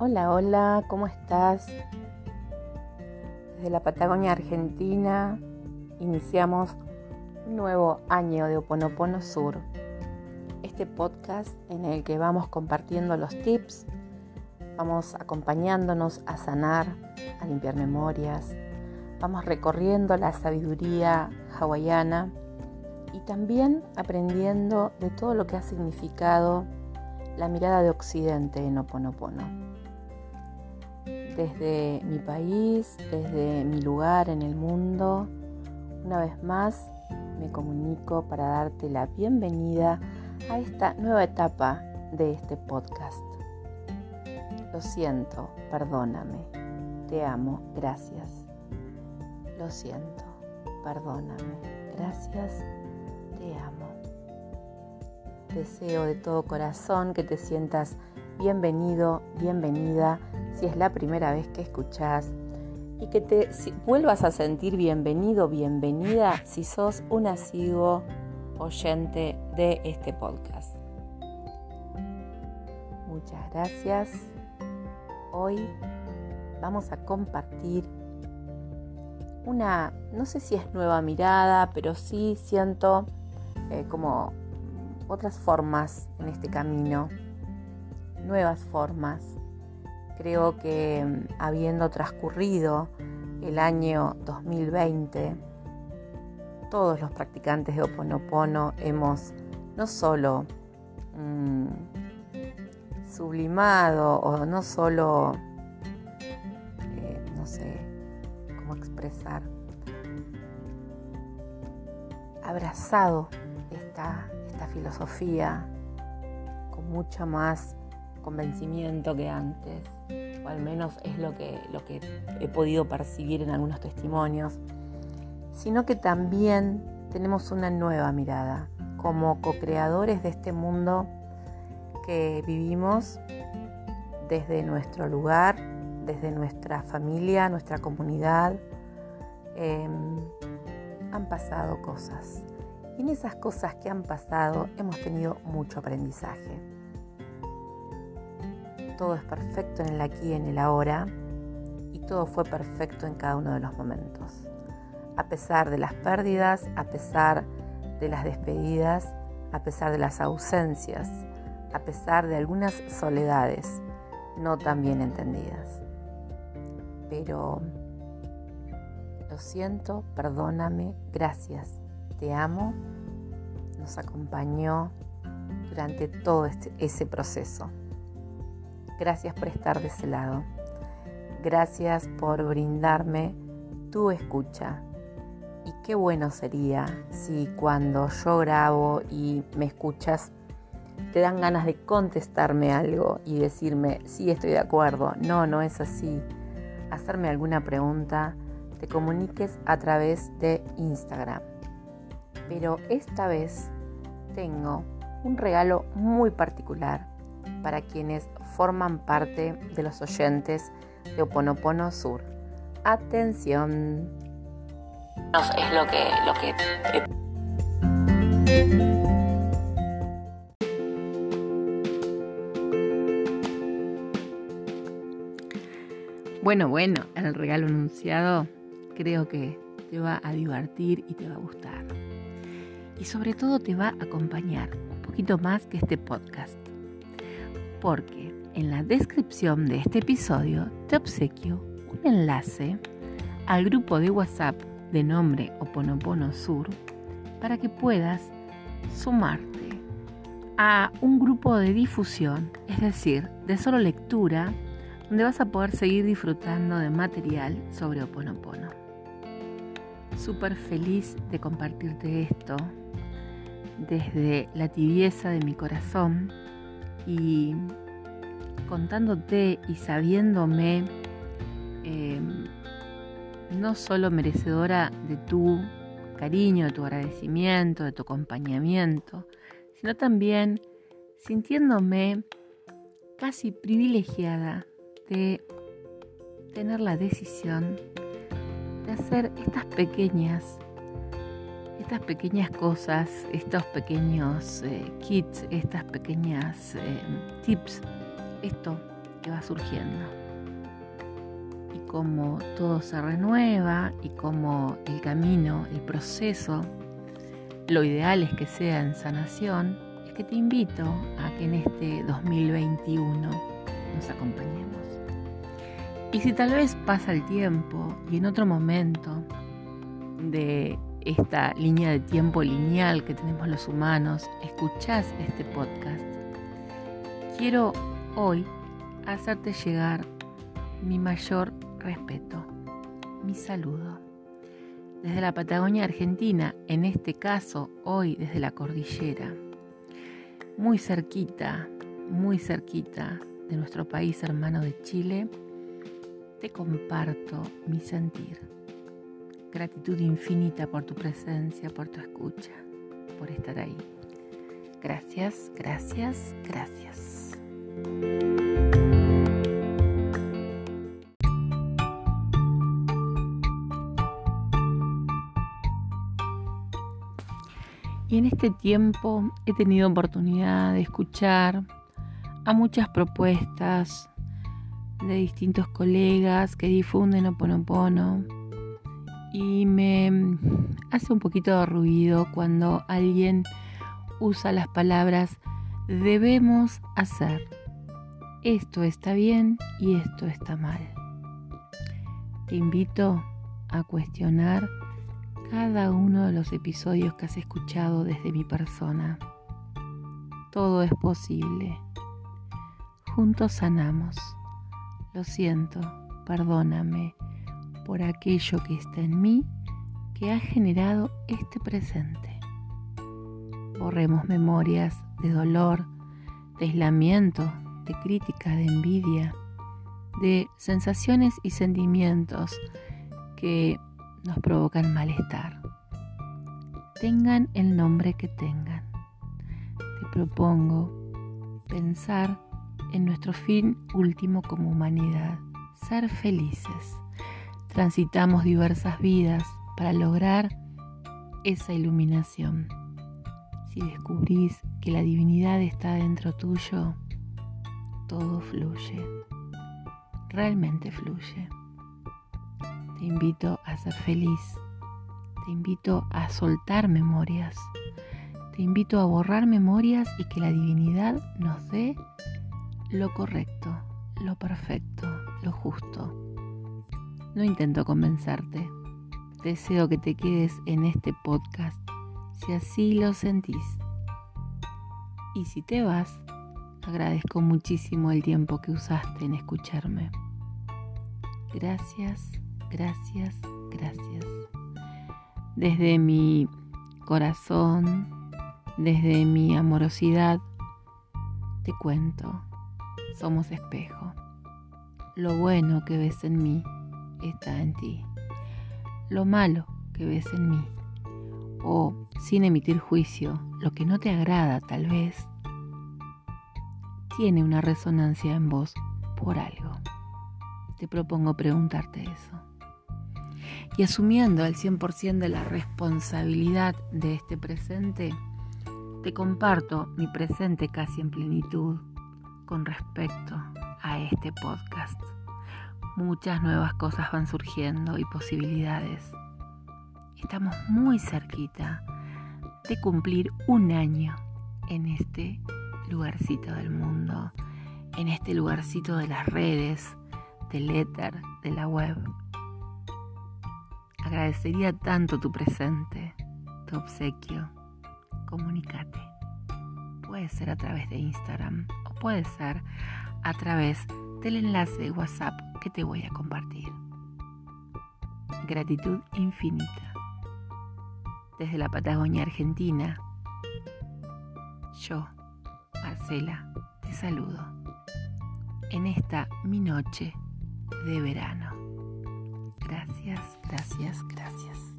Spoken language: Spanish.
Hola, hola, ¿cómo estás? Desde la Patagonia Argentina iniciamos un nuevo año de Oponopono Sur. Este podcast en el que vamos compartiendo los tips, vamos acompañándonos a sanar, a limpiar memorias, vamos recorriendo la sabiduría hawaiana y también aprendiendo de todo lo que ha significado la mirada de Occidente en Oponopono. Desde mi país, desde mi lugar en el mundo, una vez más me comunico para darte la bienvenida a esta nueva etapa de este podcast. Lo siento, perdóname, te amo, gracias. Lo siento, perdóname, gracias te amo. Deseo de todo corazón que te sientas bienvenido, bienvenida, si es la primera vez que escuchas y que te vuelvas a sentir bienvenido, bienvenida si sos un asiduo oyente de este podcast. Muchas gracias. Hoy vamos a compartir una, no sé si es nueva mirada, pero sí siento eh, como otras formas en este camino, nuevas formas. Creo que mm, habiendo transcurrido el año 2020, todos los practicantes de Oponopono hemos no solo mm, sublimado o no solo, eh, no sé cómo expresar, abrazado esta, filosofía con mucho más convencimiento que antes, o al menos es lo que, lo que he podido percibir en algunos testimonios, sino que también tenemos una nueva mirada como co-creadores de este mundo que vivimos desde nuestro lugar, desde nuestra familia, nuestra comunidad. Em, han pasado cosas y en esas cosas que han pasado hemos tenido mucho aprendizaje. Todo es perfecto en el aquí y en el ahora y todo fue perfecto en cada uno de los momentos. A pesar de las pérdidas, a pesar de las despedidas, a pesar de las ausencias, a pesar de algunas soledades no tan bien entendidas. Pero lo siento, perdóname, gracias te amo nos acompañó durante todo este, ese proceso. Gracias por estar de ese lado. Gracias por brindarme tu escucha. Y qué bueno sería si cuando yo grabo y me escuchas, te dan ganas de contestarme algo y decirme, sí, estoy de acuerdo, no, no es así. Hacerme alguna pregunta, te comuniques a través de Instagram pero esta vez tengo un regalo muy particular para quienes forman parte de los oyentes de Oponopono Sur. Atención. Es lo que, lo que Bueno, bueno, el regalo anunciado creo que te va a divertir y te va a gustar y sobre todo te va a acompañar un poquito más que este podcast. Porque en la descripción de este episodio te obsequio un enlace al grupo de WhatsApp de nombre Oponopono Sur para que puedas sumarte a un grupo de difusión, es decir, de solo lectura, donde vas a poder seguir disfrutando de material sobre Oponopono. Súper feliz de compartirte esto, desde la tibieza de mi corazón y contándote y sabiéndome em, no solo merecedora de tu cariño, de tu agradecimiento, de tu acompañamiento, sino también sintiéndome casi privilegiada de tener la decisión de hacer estas pequeñas estas pequeñas cosas, estos pequeños eh, kits, estas pequeñas eh, tips, esto que va surgiendo. Y como todo se renueva y como el camino, el proceso, lo ideal es que sea en sanación, es que te invito a que en este 2021 nos acompañemos. Y si tal vez pasa el tiempo y en otro momento de esta línea de tiempo lineal que tenemos los humanos, escuchás este podcast, quiero hoy hacerte llegar mi mayor respeto, mi saludo. Desde la Patagonia Argentina, en este caso hoy desde la cordillera, muy cerquita, muy cerquita de nuestro país hermano de Chile, te comparto mi sentir. Gratitud infinita por tu presencia, por tu escucha, por estar ahí. Gracias, gracias, gracias. Y en este tiempo he tenido oportunidad de escuchar a muchas propuestas, de distintos colegas que difunden Oponopono y me hace un poquito de ruido cuando alguien usa las palabras debemos hacer. Esto está bien y esto está mal. Te invito a cuestionar cada uno de los episodios que has escuchado desde mi persona. Todo es posible. Juntos sanamos. Lo siento, perdóname por aquello que está en mí que ha generado este presente. Borremos memorias de dolor, de aislamiento, de crítica, de envidia, de sensaciones y sentimientos que nos provocan malestar. Tengan el nombre que tengan. Te propongo pensar en nuestro fin último como humanidad, ser felices. Transitamos diversas vidas para lograr esa iluminación. Si descubrís que la divinidad está dentro tuyo, todo fluye, realmente fluye. Te invito a ser feliz, te invito a soltar memorias, te invito a borrar memorias y que la divinidad nos dé lo correcto, lo perfecto, lo justo. No intento convencerte. Deseo que te quedes en este podcast si así lo sentís. Y si te vas, agradezco muchísimo el tiempo que usaste en escucharme. Gracias, gracias, gracias. Desde mi corazón, desde mi amorosidad, te cuento somos espejo. Lo bueno que ves en mí está en ti. Lo malo que ves en mí, o sin emitir juicio, lo que no te agrada tal vez, tiene una resonancia en vos por algo. Te propongo preguntarte eso. Y asumiendo el 100% de la responsabilidad de este presente, te comparto mi presente casi en plenitud con respecto a este podcast. Muchas nuevas cosas van surgiendo y posibilidades. Estamos muy cerquita de cumplir un año en este lugarcito del mundo, en este lugarcito de las redes, del éter, de la web. Agradecería tanto tu presente, tu obsequio. Comunícate. Puede ser a través de Instagram puede ser a través del enlace de WhatsApp que te voy a compartir. Gratitud infinita. Desde la Patagonia Argentina, yo, Marcela, te saludo en esta mi noche de verano. Gracias, gracias, gracias.